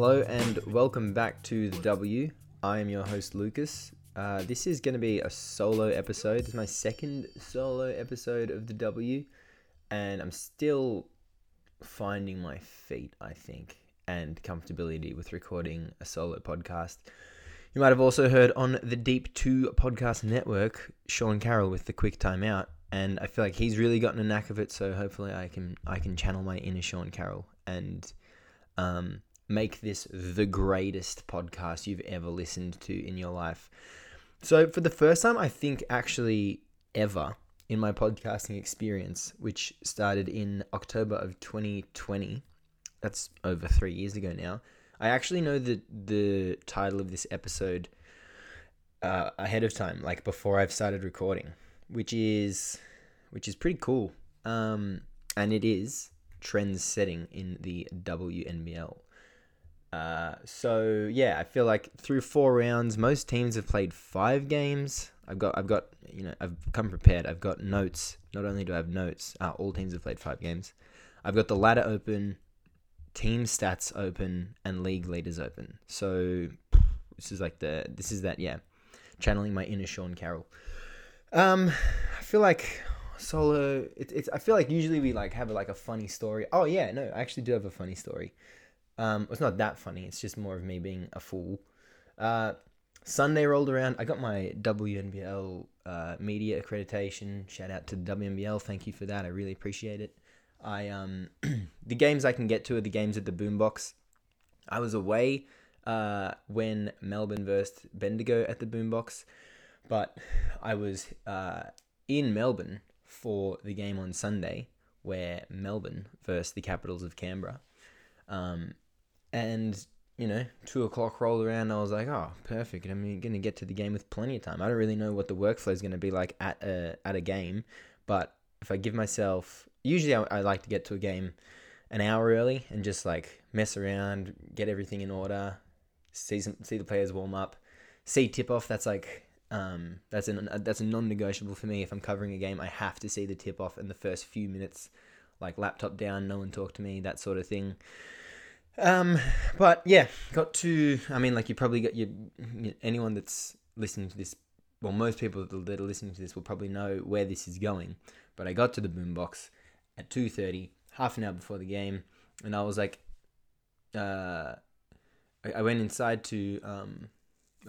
Hello and welcome back to the W. I am your host Lukas. Uh, this is going to be a solo episode. Is my second solo episode of the W, and I'm still finding my feet, I think, and comfortability with recording a solo podcast. You might have also heard on the Deep 2 podcast network, Sean Carroll with the quick timeout, and I feel like he's really gotten a knack of it, so hopefully I can I can channel my inner Sean Carroll and um, make this the greatest podcast you've ever listened to in your life. So, for the first time, I think actually ever in my podcasting experience, which started in October of 2020, that's over three years ago now, I actually know the, the title of this episode uh, ahead of time, like before I've started recording, which is which is pretty cool. Um, and it is trends setting in the WNBL. Uh, so yeah, I feel like through four rounds, most teams have played five games. I've got, I've got, you know, I've come prepared. I've got notes. Not only do I have notes, uh, all teams have played five games. I've got the ladder open, team stats open, and league leaders open. So this is like the, this is that, yeah, channeling my inner Sean Carroll. Um, I feel like solo. It, it's. I feel like usually we like have like a funny story. Oh yeah, no, I actually do have a funny story. Um, it's not that funny. It's just more of me being a fool. Uh, Sunday rolled around. I got my WNBL uh, media accreditation. Shout out to the WNBL. Thank you for that. I really appreciate it. I um, the games I can get to are the games at the Boombox. I was away uh, when Melbourne versed Bendigo at the Boombox, but I was uh, in Melbourne for the game on Sunday where Melbourne versed the Capitals of Canberra. Um, and you know, two o'clock rolled around. I was like, oh, perfect. I'm going to get to the game with plenty of time. I don't really know what the workflow is going to be like at a at a game, but if I give myself, usually I, I like to get to a game an hour early and just like mess around, get everything in order, see some, see the players warm up, see tip off. That's like um, that's an that's a non-negotiable for me. If I'm covering a game, I have to see the tip off in the first few minutes, like laptop down, no one talk to me, that sort of thing. Um, but yeah, got to. I mean, like you probably got your anyone that's listening to this. Well, most people that are listening to this will probably know where this is going. But I got to the boombox at two thirty, half an hour before the game, and I was like, uh, I, I went inside to um,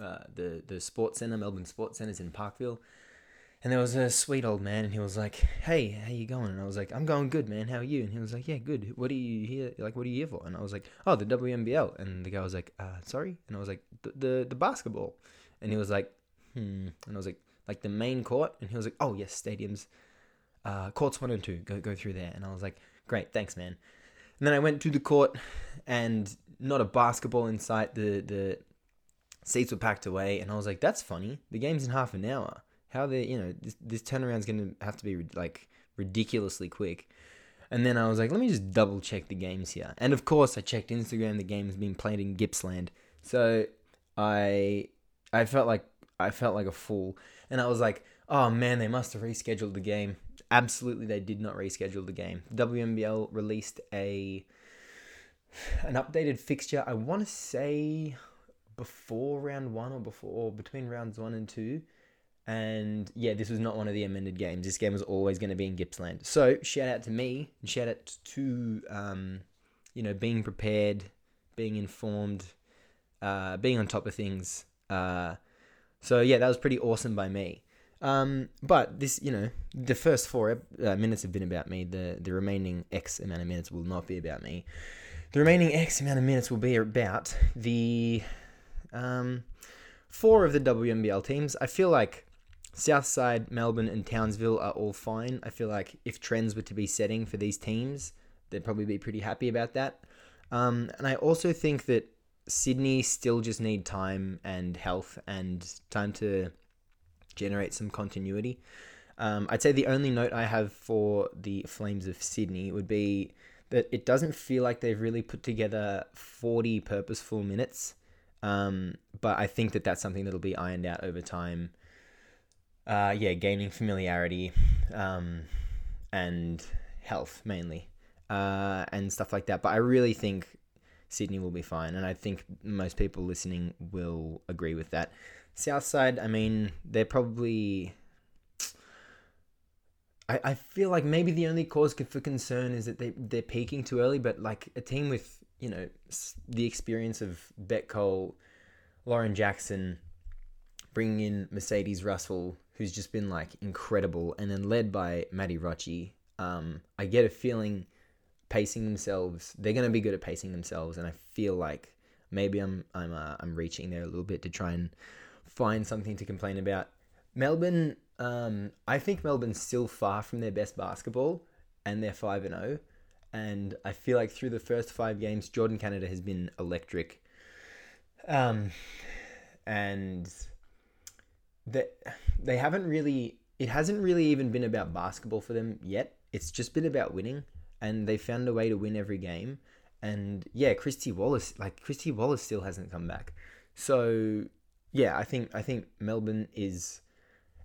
uh, the the sports center, Melbourne Sports Center's in Parkville, and there was a sweet old man, and he was like, "Hey, how you going?" And I was like, "I'm going good, man. How are you?" And he was like, "Yeah, good. What are you here? Like, what are you here for?" And I was like, "Oh, the WNBL." And the guy was like, uh, "Sorry." And I was like, "The the, basketball." And he was like, "Hmm." And I was like, "Like the main court?" And he was like, "Oh yes, stadiums, uh, courts one and two. Go go through there." And I was like, "Great, thanks, man." And then I went to the court, and not a basketball in sight. The the seats were packed away, and I was like, "That's funny. The game's in half an hour." How they you know this, this turnaround's going to have to be like ridiculously quick. And then i was like let me just double check the games here. And of course i checked instagram the game has been played in gippsland. So i i felt like i felt like a fool. And i was like oh man they must have rescheduled the game. Absolutely they did not reschedule the game. WNBL released a an updated fixture i want to say before round one or before or between rounds one and two and yeah, this was not one of the amended games. This game was always going to be in Gippsland. So shout out to me and shout out to um, you know being prepared, being informed, uh, being on top of things. Uh, so yeah, that was pretty awesome by me. Um, but this, you know, the first four uh, minutes have been about me. The the remaining X amount of minutes will not be about me. The remaining X amount of minutes will be about the um, four of the WNBL teams. I feel like Southside, Melbourne, and Townsville are all fine. I feel like if trends were to be setting for these teams, they'd probably be pretty happy about that. Um, and I also think that Sydney still just need time and health and time to generate some continuity. Um, I'd say the only note I have for the Flames of Sydney would be that it doesn't feel like they've really put together 40 purposeful minutes. Um, but I think that that's something that'll be ironed out over time uh, yeah, gaining familiarity um, and health mainly uh, and stuff like that. But I really think Sydney will be fine. And I think most people listening will agree with that. Southside, I mean, they're probably. I, I feel like maybe the only cause for concern is that they, they're peaking too early, but like a team with, you know, the experience of Bec Cole, Lauren Jackson, bringing in Mercedes Russell, who's just been like incredible, and then led by Maddie Rocci. Um, I get a feeling pacing themselves, they're going to be good at pacing themselves, and I feel like maybe I'm I'm uh, I'm reaching there a little bit to try and find something to complain about. Melbourne, um, I think Melbourne's still far from their best basketball, and they're five and zero. Oh, and I feel like through the first five games, Jordan Canada has been electric. Um, and that they haven't really it hasn't really even been about basketball for them yet. It's just been about winning and they found a way to win every game. And yeah, Kristy Wallace like Kristy Wallace still hasn't come back. So yeah, I think I think Melbourne is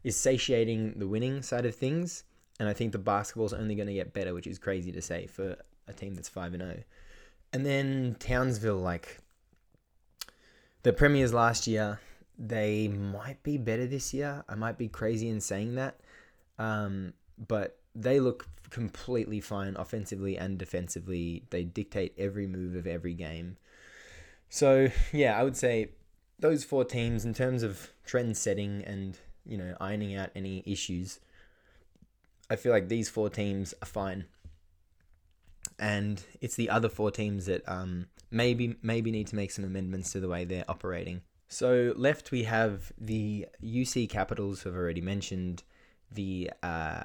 is satiating the winning side of things. And I think the basketball's only going to get better, which is crazy to say for a team that's 5 and 0. And then Townsville, like the premiers last year, they might be better this year. I might be crazy in saying that. Um, but they look completely fine offensively and defensively. They dictate every move of every game. So, yeah, I would say those four teams, in terms of trend setting and, you know, ironing out any issues, I feel like these four teams are fine. And it's the other four teams that um, maybe maybe need to make some amendments to the way they're operating. So left we have the UC Capitals, who I've already mentioned, the uh,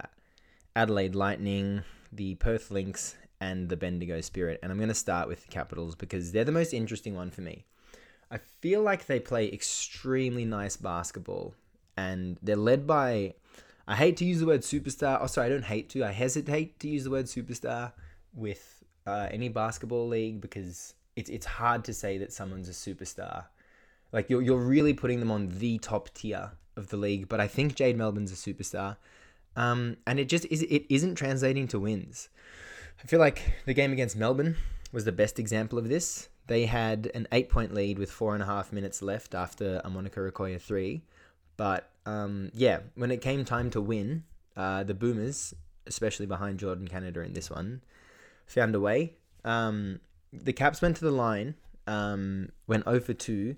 Adelaide Lightning, the Perth Lynx, and the Bendigo Spirit. And I'm going to start with the Capitals because they're the most interesting one for me. I feel like they play extremely nice basketball, and they're led by. I hate to use the word superstar. Oh, sorry, I don't hate to. I hesitate to use the word superstar with uh, any basketball league because it's it's hard to say that someone's a superstar like you're you're really putting them on the top tier of the league. But I think Jade Melbourne's a superstar, um, and it just is it isn't translating to wins. I feel like the game against Melbourne was the best example of this. They had an eight point lead with four and a half minutes left after a Monica Okoye three. But um, yeah, when it came time to win, uh, the Boomers, especially behind Jordan Canada in this one, found a way. Um, the Caps went to the line, um, went 0 for 2,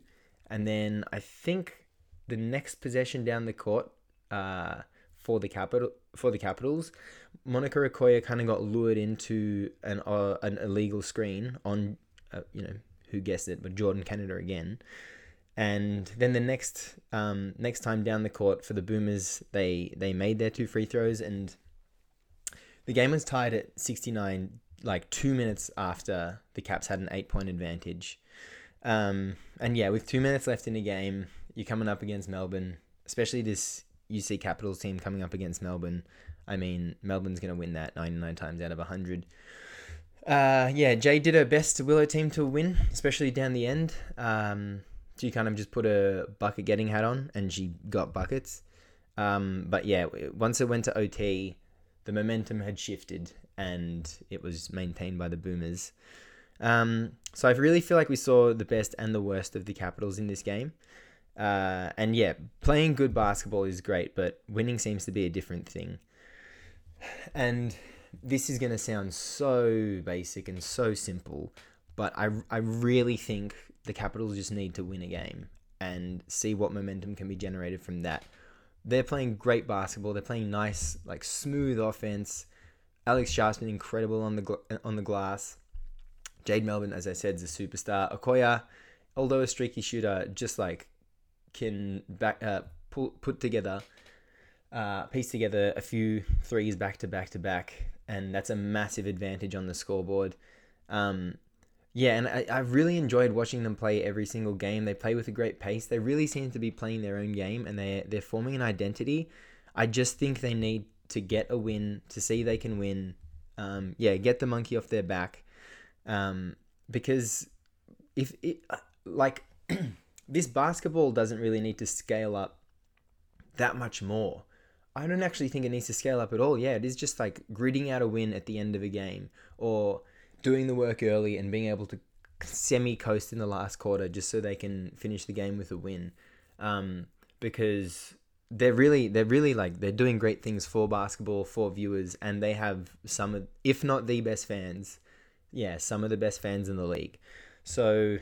and then I think the next possession down the court uh, for the capital for the Capitals, Monica Okoye kind of got lured into an uh, an illegal screen on uh, you know who guessed it, but Jordan Canada again. And then the next um, next time down the court for the Boomers, they they made their two free throws, and the game was tied at sixty nine, like two minutes after the Caps had an eight point advantage. Um, and yeah, with two minutes left in the game, you're coming up against Melbourne, especially this UC Capitals team coming up against Melbourne. I mean, Melbourne's going to win that 99 times out of 100. Uh, yeah, Jay did her best to will her team to win, especially down the end. Um, she kind of just put a bucket getting hat on and she got buckets. Um, but yeah, once it went to OT, the momentum had shifted and it was maintained by the Boomers. Um, so I really feel like we saw the best and the worst of the Capitals in this game. Uh, and yeah, playing good basketball is great, but winning seems to be a different thing. And this is going to sound so basic and so simple, but I, I really think the Capitals just need to win a game and see what momentum can be generated from that. They're playing great basketball. They're playing nice, like smooth offense. Alex Sharp's been incredible on the gl- on the glass. Jade Melbourne, as I said, is a superstar. Okoye, although a streaky shooter, just like can back uh, pull, put together, uh, piece together a few threes back to back to back, and that's a massive advantage on the scoreboard. Um, yeah, and I, I've really enjoyed watching them play every single game. They play with a great pace. They really seem to be playing their own game, and they they're forming an identity. I just think they need to get a win to see they can win. Um, yeah, get the monkey off their back um, because if it like this basketball doesn't really need to scale up that much more. I don't actually think it needs to scale up at all. Yeah, it is just like gritting out a win at the end of a game or doing the work early and being able to semi coast in the last quarter just so they can finish the game with a win. Um, because they're really they're really like they're doing great things for basketball for viewers and they have some of if not the best fans yeah some of the best fans in the league. So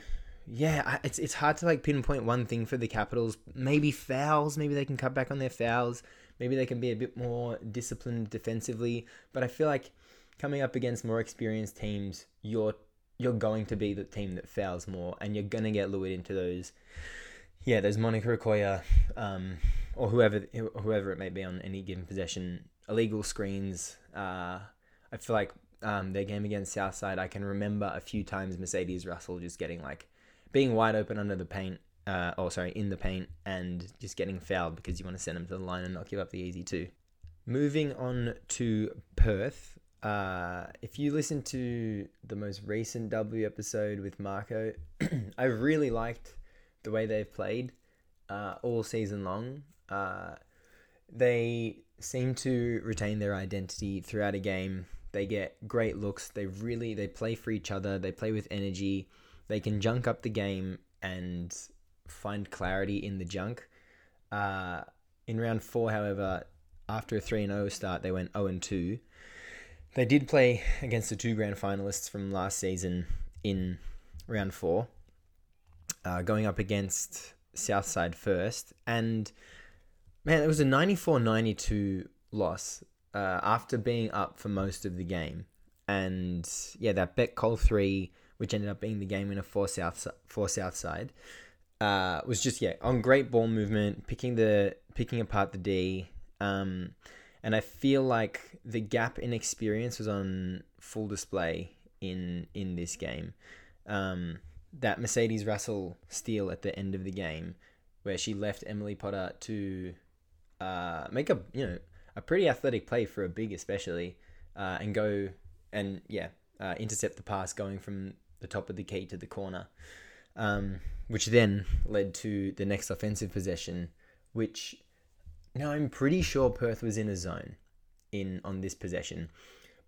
yeah it's it's hard to like pinpoint one thing for the capitals. Maybe fouls maybe they can cut back on their fouls. Maybe they can be a bit more disciplined defensively. But i feel like coming up against more experienced teams you're you're going to be the team that fouls more and you're to get lured into those yeah those monica Okoye, um or whoever whoever it may be on any given possession, illegal screens. Uh, I feel like um, their game against Southside, I can remember a few times Mercedes Russell just getting like being wide open under the paint, uh, oh sorry, in the paint, and just getting fouled because you want to send them to the line and not give up the easy two. Moving on to Perth. Uh, if you listen to the most recent W episode with Marco, I really liked the way they've played uh, all season long. Uh, they seem to retain their identity throughout a game. They get great looks. They really they play for each other. They play with energy. They can junk up the game and find clarity in the junk. Uh, in round four, however, after a 3 0 start, they went 0 2. They did play against the two grand finalists from last season in round four, uh, going up against Southside first. And Man, it was a 94-92 loss uh, after being up for most of the game. And yeah, that Bec Cole 3, which ended up being the game winner for South for Southside, uh, was just yeah, on great ball movement, picking the picking apart the D. Um, and I feel like the gap in experience was on full display in in this game. Um, that Mercedes Russell steal at the end of the game, where she left Emily Potter to uh, make a you know a pretty athletic play for a big especially, uh, and go and yeah uh, intercept the pass going from the top of the key to the corner, um, which then led to the next offensive possession, which now I'm pretty sure Perth was in a zone in on this possession.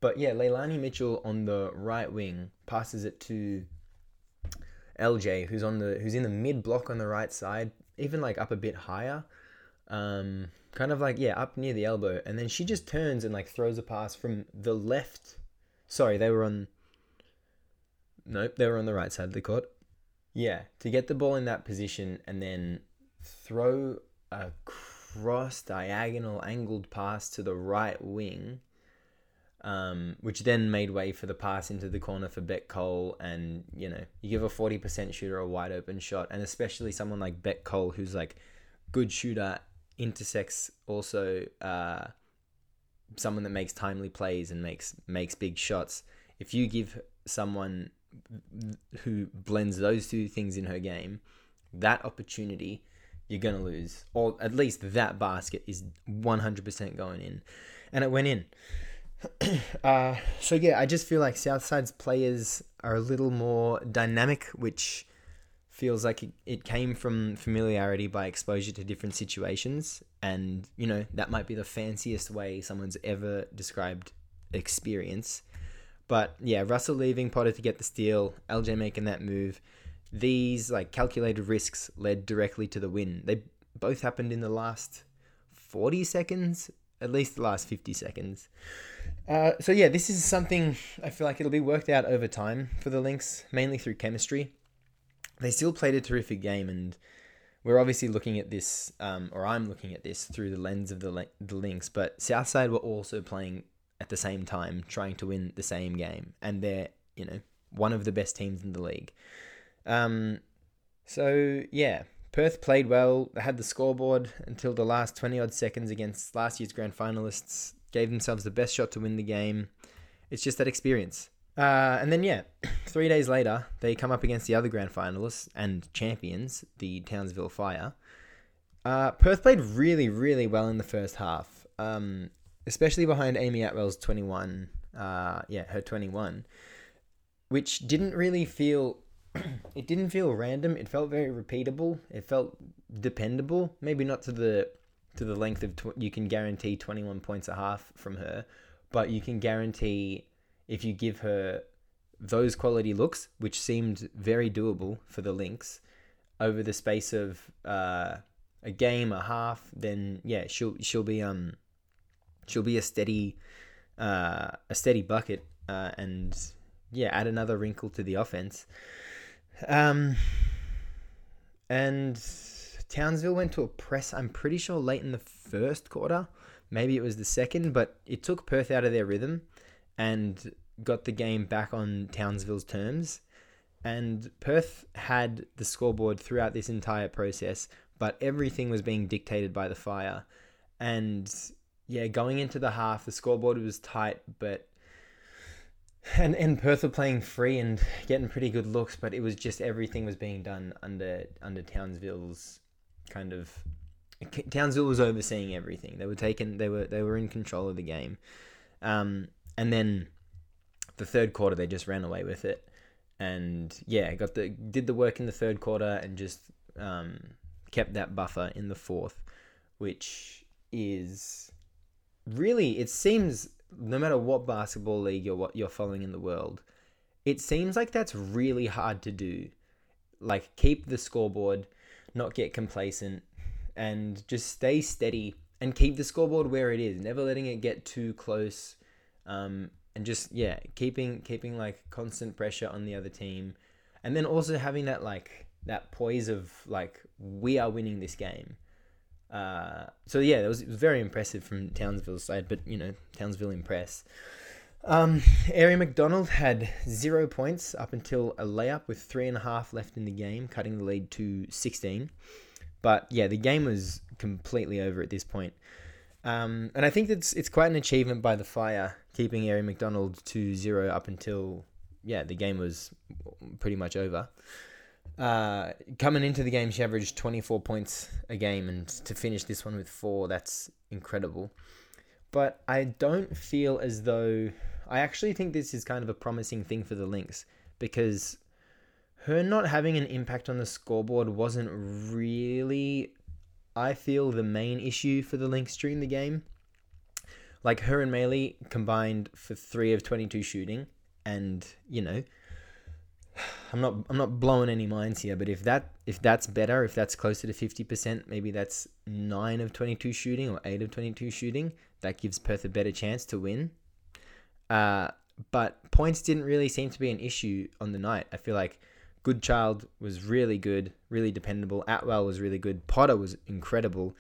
But yeah, Leilani Mitchell on the right wing passes it to LJ, who's on the who's in the mid block on the right side, even like up a bit higher. Um, kind of like yeah up near the elbow and then she just turns and like throws a pass from the left sorry they were on nope they were on the right side of the court yeah to get the ball in that position and then throw a cross diagonal angled pass to the right wing um, which then made way for the pass into the corner for Bec Cole. And, you know, you give a 40% shooter a wide open shot, and especially someone like Bec Cole, who's like good shooter intersects also uh, someone that makes timely plays and makes makes big shots. If you give someone who blends those two things in her game that opportunity, you're gonna lose, or at least that basket is 100% going in, and it went in. uh, so yeah, I just feel like Southside's players are a little more dynamic, which feels like it, it came from familiarity by exposure to different situations. And you know that might be the fanciest way someone's ever described experience. But yeah russell leaving potter to get the steal lj making that move these like calculated risks led directly to the win. They both happened in the last 40 seconds at least the last 50 seconds. Uh, so yeah this is something i feel like it'll be worked out over time for the lynx mainly through chemistry they still played a terrific game, and we're obviously looking at this, um, or I'm looking at this through the lens of the the Lynx. But Southside were also playing at the same time, trying to win the same game, and they're you know one of the best teams in the league. Um, so yeah, Perth played well. They had the scoreboard until the last twenty odd seconds against last year's grand finalists. Gave themselves the best shot to win the game. It's just that experience. Uh, and then, yeah, three days later, they come up against the other grand finalists and champions, the Townsville Fire. Uh, Perth played really, really well in the first half, um, especially behind Amy Atwell's 21. Uh, yeah, her 21, which didn't really feel. it didn't feel random. It felt very repeatable. It felt dependable. Maybe not to the to the length of tw- you can guarantee 21 points a half from her, but you can guarantee if you give her those quality looks, which seemed very doable for the Lynx, over the space of uh, a game, a half, then yeah, she'll she'll be um she'll be a steady uh, a steady bucket uh, and yeah, add another wrinkle to the offense. Um, and Townsville went to a press. I'm pretty sure late in the first quarter, maybe it was the second, but it took Perth out of their rhythm and got the game back on Townsville's terms. And Perth had the scoreboard throughout this entire process, but everything was being dictated by the fire. And yeah, going into the half, the scoreboard was tight, but and and Perth were playing free and getting pretty good looks, but it was just everything was being done under under Townsville's kind of Townsville was overseeing everything. They were taking they were they were in control of the game, um, and then the third quarter they just ran away with it, and yeah, got the did the work in the third quarter and just um, kept that buffer in the fourth, which is really it seems no matter what basketball league you're what you're following in the world, it seems like that's really hard to do. Like keep the scoreboard, not get complacent, and just stay steady and keep the scoreboard where it is, never letting it get too close. Um, and just yeah, keeping keeping like constant pressure on the other team, and then also having that like that poise of like we are winning this game. Uh, so yeah, it was, it was very impressive from Townsville's side, but you know, Townsville impress. Um, Aari McDonald had zero points up until a layup with three and a half left in the game, cutting the lead to 16. But yeah, the game was completely over at this point. Um, and I think it's it's quite an achievement by the Fire keeping Aari McDonald to zero up until yeah the game was pretty much over. Uh, coming into the game, she averaged 24 points a game, and to finish this one with four, that's incredible. But I don't feel as though. I actually think this is kind of a promising thing for the Lynx because her not having an impact on the scoreboard wasn't really, I feel, the main issue for the Lynx during the game. Like her and Maley combined for three of 22 shooting, and you know, I'm not I'm not blowing any minds here, but if that if that's better, if that's closer to 50%, maybe that's 9 of 22 shooting or 8 of 22 shooting, that gives Perth a better chance to win. Uh, but points didn't really seem to be an issue on the night. I feel like Goodchild was really good, really dependable. Atwell was really good. Potter was incredible.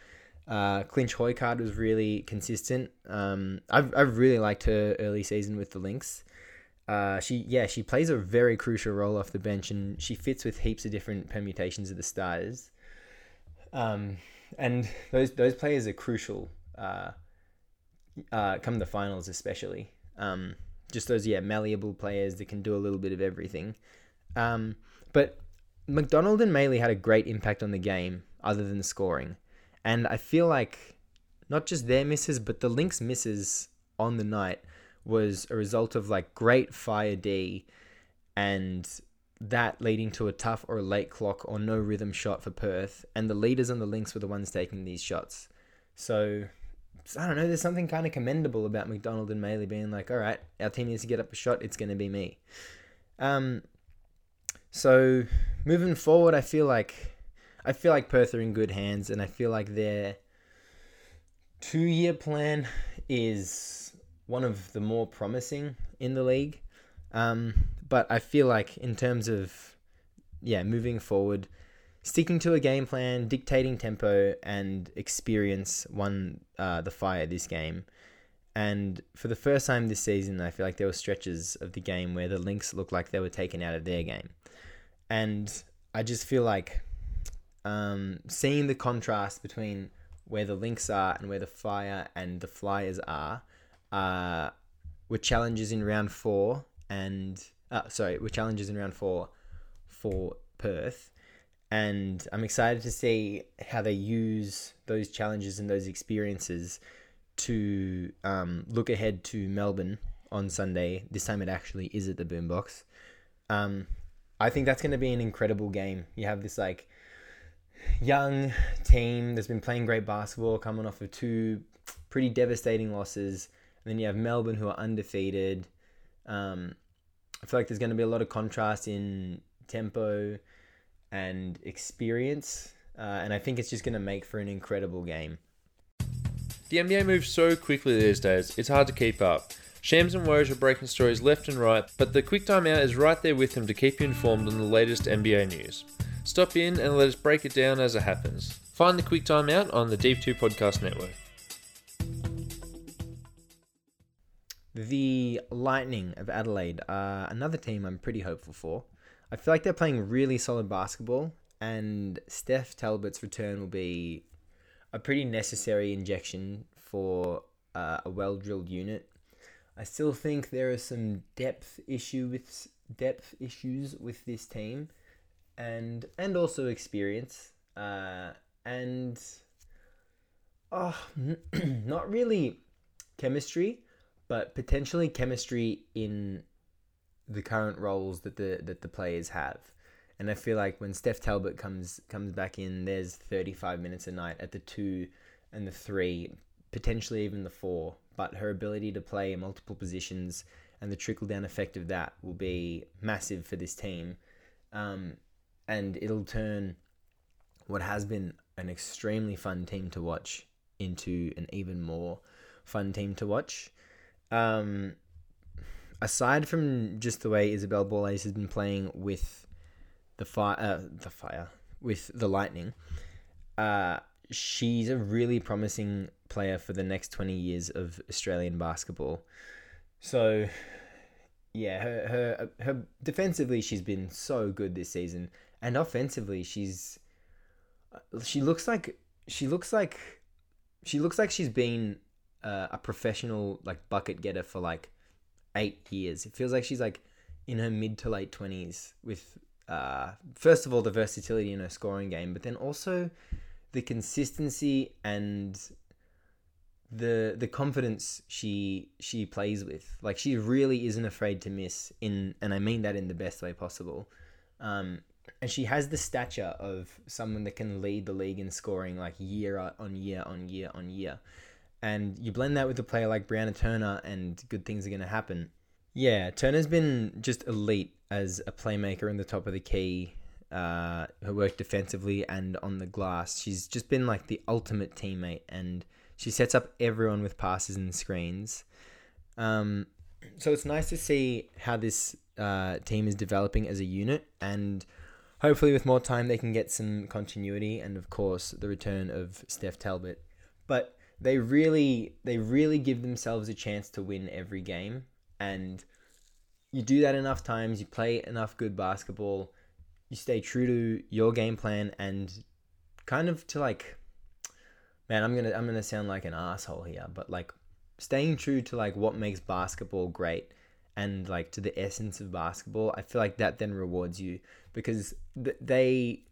Uh, Clinch Hoycard was really consistent. Um, I've, I've really liked her early season with the Lynx. Uh, she yeah she plays a very crucial role off the bench and she fits with heaps of different permutations of the starters. Um, and those those players are crucial. Uh, uh, come the finals especially. Um, just those yeah malleable players that can do a little bit of everything. Um, but McDonald and Maley had a great impact on the game, other than scoring, and I feel like not just their misses, but the Lynx misses on the night was a result of like great fire D and that leading to a tough or a late clock or no rhythm shot for Perth. And the leaders on the Lynx were the ones taking these shots. So I don't know, there's something kind of commendable about McDonald and Maley being like, all right, our team needs to get up a shot, it's going to be me. Um, so moving forward, I feel like I feel like Perth are in good hands, and I feel like their two-year plan is one of the more promising in the league. Um, but I feel like in terms of yeah, moving forward, sticking to a game plan, dictating tempo, and experience won uh, the fire this game. And for the first time this season, I feel like there were stretches of the game where the Lynx looked like they were taken out of their game. And I just feel like um, seeing the contrast between where the Lynx are and where the Fire and the Flyers are uh, were challenges in round four and uh, sorry, were challenges in round four for Perth. And I'm excited to see how they use those challenges and those experiences to um, look ahead to Melbourne on Sunday. This time it actually is at the Boombox. Um, I think that's going to be an incredible game. You have this like young team that's been playing great basketball, coming off of two pretty devastating losses and then you have Melbourne who are undefeated. Um, I feel like there's going to be a lot of contrast in tempo and experience, uh, and I think it's just going to make for an incredible game. The NBA moves so quickly these days, it's hard to keep up. Shams and Woj are breaking stories left and right, but the Quick Time Out is right there with them to keep you informed on the latest NBA news. Stop in and let us break it down as it happens. Find the Quick Time Out on the Deep 2 Podcast Network. The Lightning of Adelaide are another team I'm pretty hopeful for. I feel like they're playing really solid basketball, and Steph Talbot's return will be a pretty necessary injection for uh, a well drilled unit. I still think there are some depth issue with depth issues with this team, and and also experience, uh, and oh, not really chemistry but potentially chemistry in the current roles that the that the players have. And I feel like when Steph Talbot comes comes back in, there's 35 minutes a night at the two and the three, potentially even the four. But her ability to play in multiple positions and the trickle down effect of that will be massive for this team. Um, and it'll turn what has been an extremely fun team to watch into an even more fun team to watch. Um, aside from just the way Isobel Borlase has been playing with the fire, uh, the fire with the lightning, uh, she's a really promising player for the next twenty years of Australian basketball. So, yeah, her her her defensively she's been so good this season, and offensively she's she looks like she looks like she looks like she's been uh, a professional like bucket getter for like eight years. It feels like she's like in her mid to late twenties with uh, first of all the versatility in her scoring game, but then also the consistency and the the confidence she she plays with. Like she really isn't afraid to miss in, and I mean that in the best way possible. Um, and she has the stature of someone that can lead the league in scoring like year on year on year on year and you blend that with a player like Brianna Turner, and good things are going to happen. Yeah, Turner's been just elite as a playmaker in the top of the key. Uh, her work defensively and on the glass. She's just been like the ultimate teammate, and she sets up everyone with passes and screens. Um, so it's nice to see how this uh, team is developing as a unit, and hopefully with more time they can get some continuity, and of course the return of Steph Talbot. But they really they really give themselves a chance to win every game and you do that enough times you play enough good basketball you stay true to your game plan and kind of to like man i'm gonna i'm gonna sound like an asshole here but like staying true to like what makes basketball great and like to the essence of basketball i feel like that then rewards you because they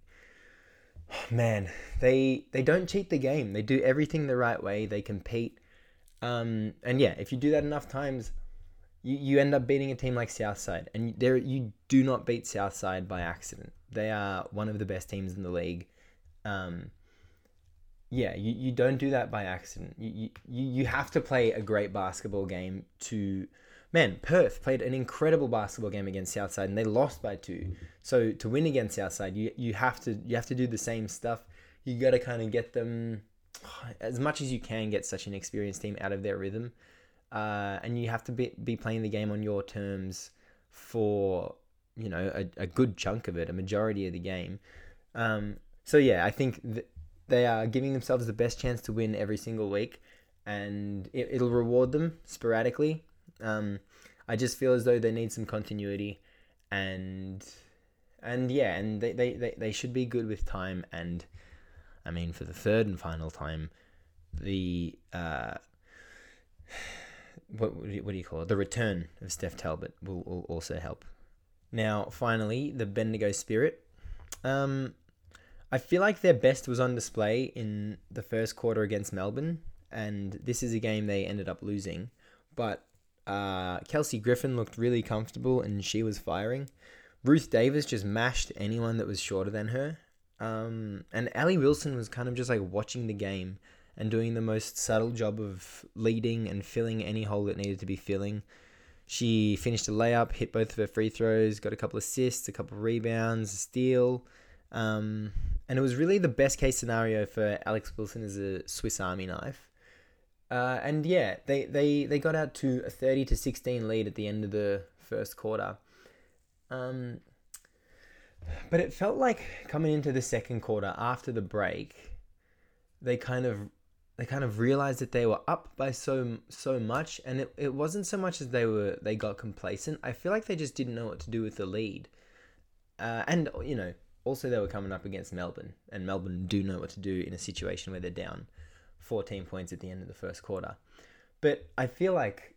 man, they they don't cheat the game. They do everything the right way. They compete, um, and yeah, if you do that enough times, you, you end up beating a team like Southside, and there you do not beat Southside by accident. They are one of the best teams in the league. Um, yeah, you, you don't do that by accident. You, you you have to play a great basketball game to man, Perth played an incredible basketball game against Southside and they lost by two. So to win against Southside, you you have to you have to do the same stuff. You got to kind of get them as much as you can get such an experienced team out of their rhythm, uh, and you have to be be playing the game on your terms for you know a, a good chunk of it, a majority of the game. Um, so yeah, I think th- they are giving themselves the best chance to win every single week, and it, it'll reward them sporadically um, I just feel as though they need some continuity, and and yeah, and they, they, they, they should be good with time. And I mean, for the third and final time, the uh, what what do you call it? The return of Steph Talbot will, will also help. Now, finally, the Bendigo Spirit. Um, I feel like their best was on display in the first quarter against Melbourne, and this is a game they ended up losing. But uh, Kelsey Griffin looked really comfortable and she was firing. Ruth Davis just mashed anyone that was shorter than her. Um, and Ally Wilson was kind of just like watching the game and doing the most subtle job of leading and filling any hole that needed to be filling. She finished a layup, hit both of her free throws, got a couple assists, a couple rebounds, a steal. Um, and it was really the best case scenario for Alex Wilson as a Swiss Army knife. Uh, and yeah, they, they, they got out to a 30 to 16 lead at the end of the first quarter. Um, but it felt like coming into the second quarter after the break, they kind of they kind of realized that they were up by so so much and it, it wasn't so much as they were they got complacent. I feel like they just didn't know what to do with the lead. Uh, and you know also they were coming up against melbourne and melbourne do know what to do in a situation where they're down 14 points at the end of the first quarter. But i feel like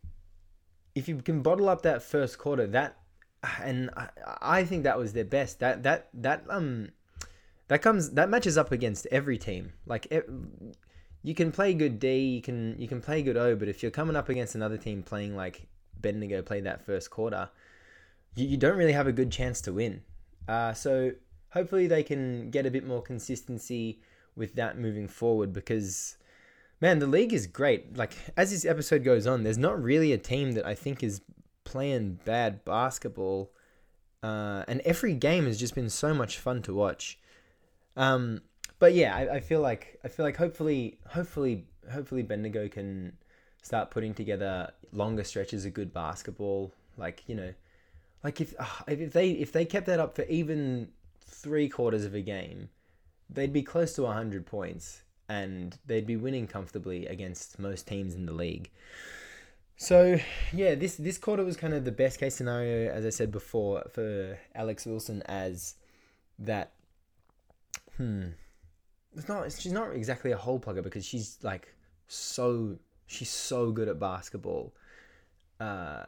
if you can bottle up that first quarter that and i, I think that was their best. That that that um that comes that matches up against every team. Like you can play good D, you can you can play good O, but if you're coming up against another team playing like Bendigo played that first quarter, you, you don't really have a good chance to win. Uh, so hopefully they can get a bit more consistency with that moving forward because man, the league is great. Like as this episode goes on, there's not really a team that I think is playing bad basketball. Uh, and every game has just been so much fun to watch. Um, but yeah, I, I feel like I feel like hopefully hopefully hopefully Bendigo can start putting together longer stretches of good basketball. Like you know, like if if they if they kept that up for even three quarters of a game, they'd be close to hundred points and they'd be winning comfortably against most teams in the league. So yeah, this this quarter was kind of the best case scenario, as I said before, for Alex Wilson as that. Hmm it's not she's not exactly a hole plugger because she's like so she's so good at basketball. Uh,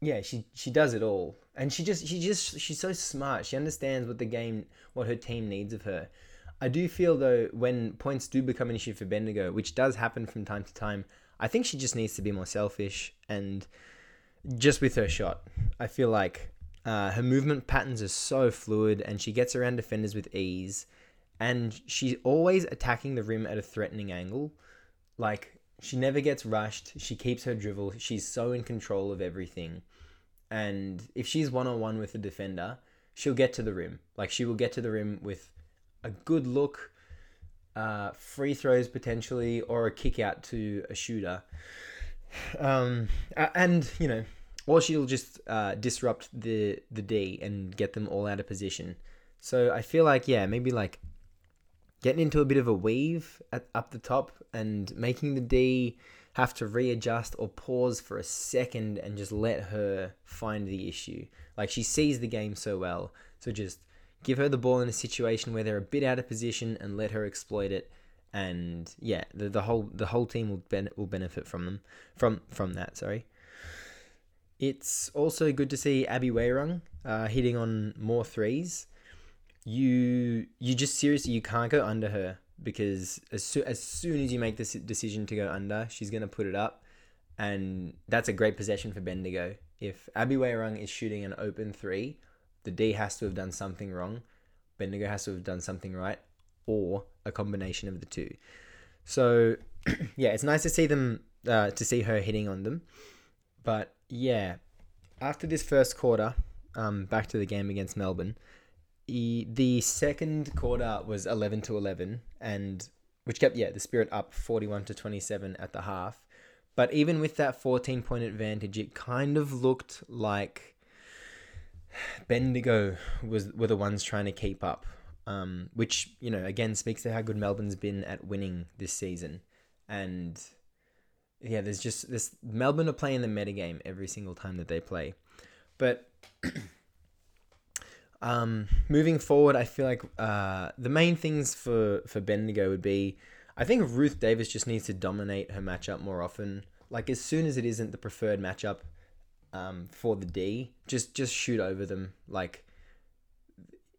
yeah, she she does it all, and she just she just she's so smart. She understands what the game, what her team needs of her. I do feel though when points do become an issue for Bendigo, which does happen from time to time, I think she just needs to be more selfish and just with her shot. I feel like uh, her movement patterns are so fluid, and she gets around defenders with ease and she's always attacking the rim at a threatening angle. Like she never gets rushed. She keeps her dribble. She's so in control of everything. And if she's one on one with a defender, she'll get to the rim. Like she will get to the rim with a good look, uh, free throws potentially, or a kick out to a shooter. Um, and you know, or she'll just uh, disrupt the the D and get them all out of position. So I feel like yeah, maybe like getting into a bit of a weave at, up the top and making the D have to readjust or pause for a second and just let her find the issue. Like she sees the game so well. So just give her the ball in a situation where they're a bit out of position and let her exploit it. And yeah, the, the whole the whole team will ben- will benefit from them from from that. Sorry. It's also good to see Abby Wehrung uh, hitting on more threes you you just seriously you can't go under her because as, so, as soon as you make this decision to go under, she's going to put it up. And that's a great possession for Bendigo. If Abby Wehrung is shooting an open three, the D has to have done something wrong. Bendigo has to have done something right, or a combination of the two. So, yeah, it's nice to see them, uh, to see her hitting on them. But yeah, after this first quarter, um, back to the game against Melbourne the second quarter was 11 to 11 and which kept yeah the spirit up 41 to 27 at the half. But even with that 14 point advantage it kind of looked like bendigo was were the ones trying to keep up um, which you know again speaks to how good melbourne's been at winning this season. And yeah there's just this melbourne are playing the metagame every single time that they play. But Um, moving forward, I feel like uh, the main things for for Bendigo would be, I think Ruth Davis just needs to dominate her matchup more often. Like as soon as it isn't the preferred matchup um, for the D, just just shoot over them. Like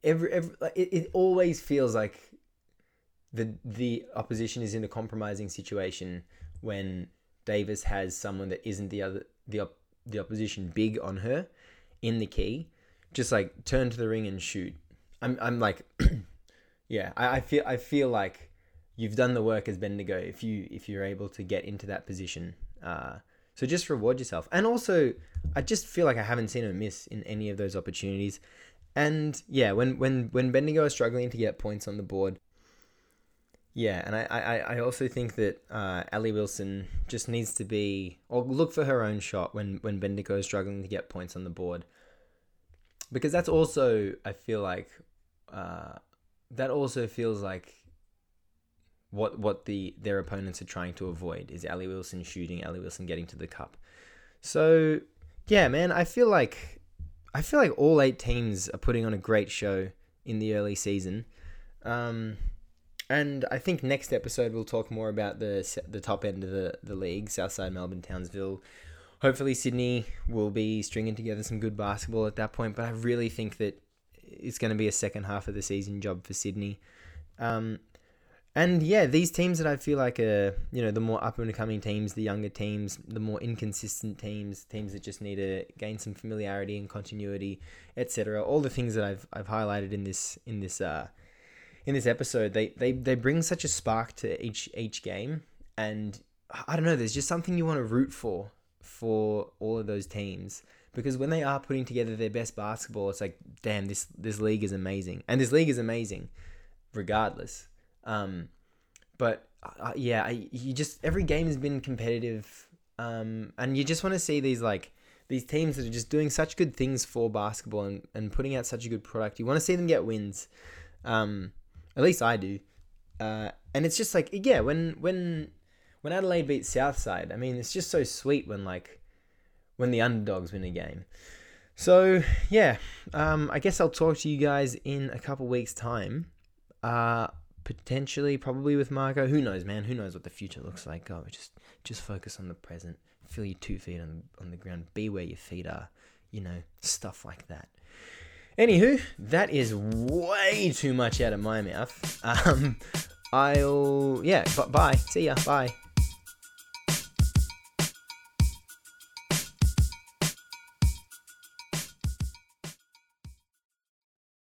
every, every it, it always feels like the the opposition is in a compromising situation when Davis has someone that isn't the other the op, the opposition big on her in the key just like turn to the ring and shoot. I'm I'm like, yeah, I, I feel I feel like you've done the work as Bendigo if you if you're able to get into that position. Uh, so just reward yourself. And also, I just feel like I haven't seen her miss in any of those opportunities. And yeah, when when when Bendigo is struggling to get points on the board, yeah, and I I, I also think that uh, Ali Wilson just needs to be or look for her own shot when when Bendigo is struggling to get points on the board, because that's also I feel like uh, that also feels like what what the their opponents are trying to avoid is Ali Wilson shooting, Ali Wilson getting to the cup. So yeah, man, I feel like I feel like all eight teams are putting on a great show in the early season. Um, and I think next episode we'll talk more about the the top end of the, the league, Southside Melbourne, Townsville. Hopefully Sydney will be stringing together some good basketball at that point, but I really think that it's going to be a second half of the season job for Sydney. Um, and yeah, these teams that I feel like are, you know, the more up and coming teams, the younger teams, the more inconsistent teams, teams that just need to gain some familiarity and continuity, etc. All the things that I've I've highlighted in this in this uh in this episode, they they they bring such a spark to each each game, and I don't know, there's just something you want to root for for all of those teams because when they are putting together their best basketball, it's like, damn, this this league is amazing, and this league is amazing, regardless. Um, but uh, yeah, I, you just every game has been competitive, um, and you just want to see these like these teams that are just doing such good things for basketball and, and putting out such a good product. You want to see them get wins. Um, at least I do. Uh, and it's just like yeah, when when when Adelaide beats Southside, I mean, it's just so sweet when like when the underdogs win a game. So yeah, um, I guess I'll talk to you guys in a couple weeks' time. Uh, potentially, probably with Marco. Who knows, man? Who knows what the future looks like? Oh, just just focus on the present. Feel your two feet on on the ground. Be where your feet are. You know, stuff like that. Anywho, that is way too much out of my mouth. Um, I'll yeah. Bye. See ya. Bye.